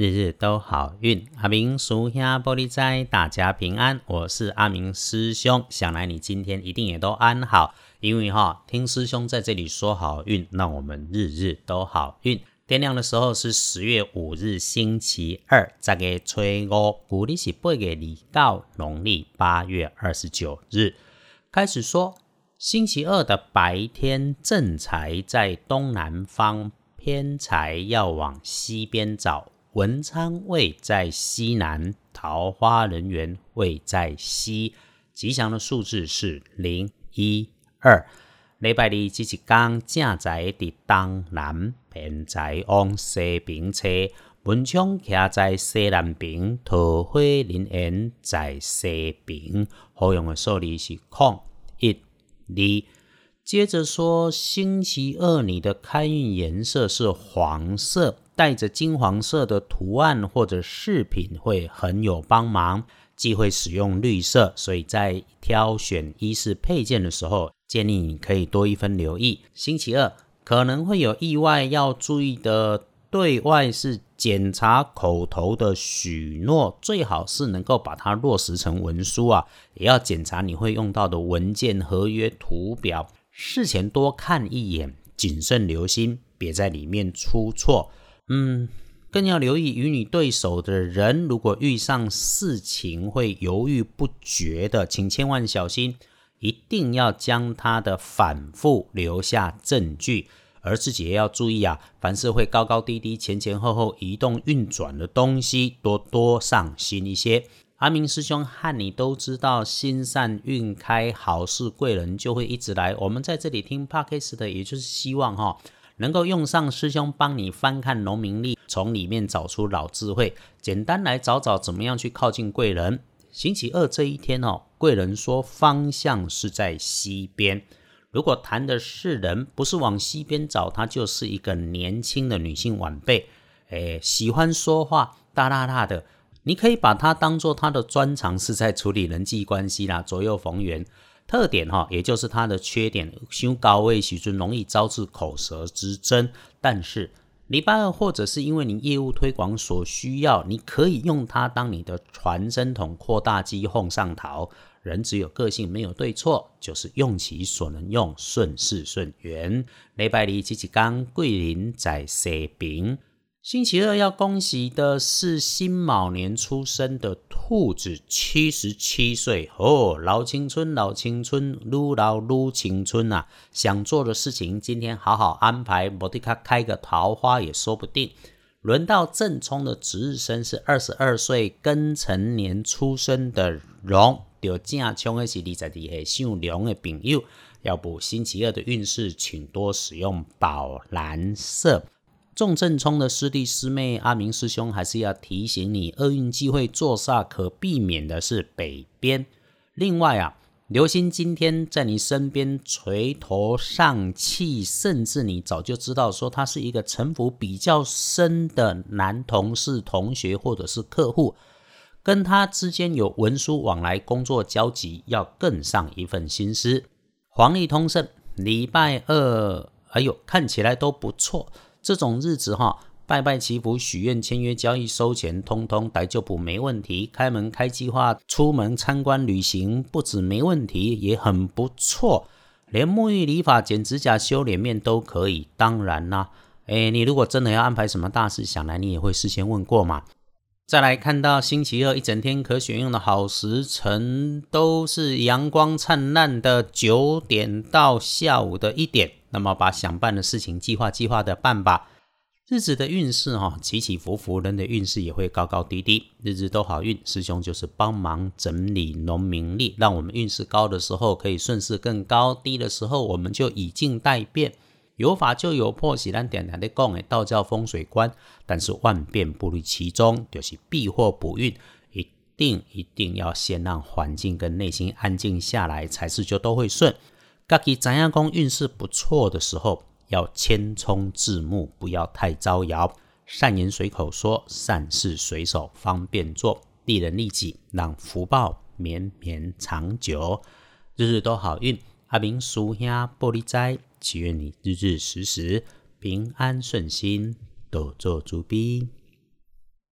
日日都好运。阿明叔兄玻璃斋，大家平安。我是阿明师兄，想来你今天一定也都安好，因为哈听师兄在这里说好运，让我们日日都好运。天亮的时候是十月五日星期二，这个吹五，古历是八月二到农历八月二十九日。开始说，星期二的白天正财在东南方，偏财要往西边找。文昌位在西南，桃花人缘位在西，吉祥的数字是零一二。礼拜二即是讲正在伫东南，偏在往西边车，文昌徛在西南边，桃花人缘在西边。好用的数字是空一二。接着说，星期二你的开运颜色是黄色。带着金黄色的图案或者饰品会很有帮忙，忌讳使用绿色，所以在挑选衣饰配件的时候，建议你可以多一分留意。星期二可能会有意外要注意的，对外是检查口头的许诺，最好是能够把它落实成文书啊，也要检查你会用到的文件、合约、图表，事前多看一眼，谨慎留心，别在里面出错。嗯，更要留意与你对手的人，如果遇上事情会犹豫不决的，请千万小心，一定要将他的反复留下证据，而自己也要注意啊，凡是会高高低低、前前后后移动运转的东西，多多上心一些。阿明师兄和你都知道，心善运开，好事贵人就会一直来。我们在这里听 podcast 的，也就是希望哈。能够用上师兄帮你翻看农民历，从里面找出老智慧，简单来找找怎么样去靠近贵人。星期二这一天哦，贵人说方向是在西边。如果谈的是人，不是往西边找，他就是一个年轻的女性晚辈，诶，喜欢说话，大大大的，你可以把它当做他的专长，是在处理人际关系啦，左右逢源。特点哈，也就是它的缺点，胸高位许尊容易招致口舌之争。但是礼拜二或者是因为你业务推广所需要，你可以用它当你的传声筒、扩大机哄上桃。人只有个性，没有对错，就是用其所能用，顺势顺缘。礼拜二吉吉刚桂林在西平。星期二要恭喜的是辛卯年出生的兔子，七十七岁哦，老青春，老青春，撸老撸青春啊！想做的事情，今天好好安排，莫迪卡开个桃花也说不定。轮到正冲的值日生是二十二岁庚辰年出生的龙，就正冲的是二十二岁属龙的朋友，要不星期二的运势，请多使用宝蓝色。重正冲的师弟师妹，阿明师兄还是要提醒你，厄运机会坐煞可避免的是北边。另外啊，留心今天在你身边垂头丧气，甚至你早就知道说他是一个城府比较深的男同事、同学或者是客户，跟他之间有文书往来、工作交集，要更上一份心思。黄历通胜，礼拜二，哎呦，看起来都不错。这种日子哈，拜拜祈福、许愿、签约、交易、收钱，通通逮就补没问题。开门开计划、出门参观旅行，不止没问题，也很不错。连沐浴、理发、剪指甲、修脸面都可以。当然啦，哎，你如果真的要安排什么大事，想来你也会事先问过嘛。再来看到星期二一整天可选用的好时辰，都是阳光灿烂的九点到下午的一点。那么把想办的事情计划计划的办吧。日子的运势哈起起伏伏，人的运势也会高高低低。日子都好运，师兄就是帮忙整理农民力，让我们运势高的时候可以顺势更高，低的时候我们就以静待变。有法就有破，喜咱点台的讲诶，道教风水观。但是万变不离其中，就是避祸补运，一定一定要先让环境跟内心安静下来，才是就都会顺。家己怎样讲运势不错的时候，要谦冲自牧，不要太招摇。善言随口说，善事随手方便做，利人利己，让福报绵绵长久，日日都好运。阿明叔兄玻璃斋，祈愿你日日时时平安顺心，多做主逼。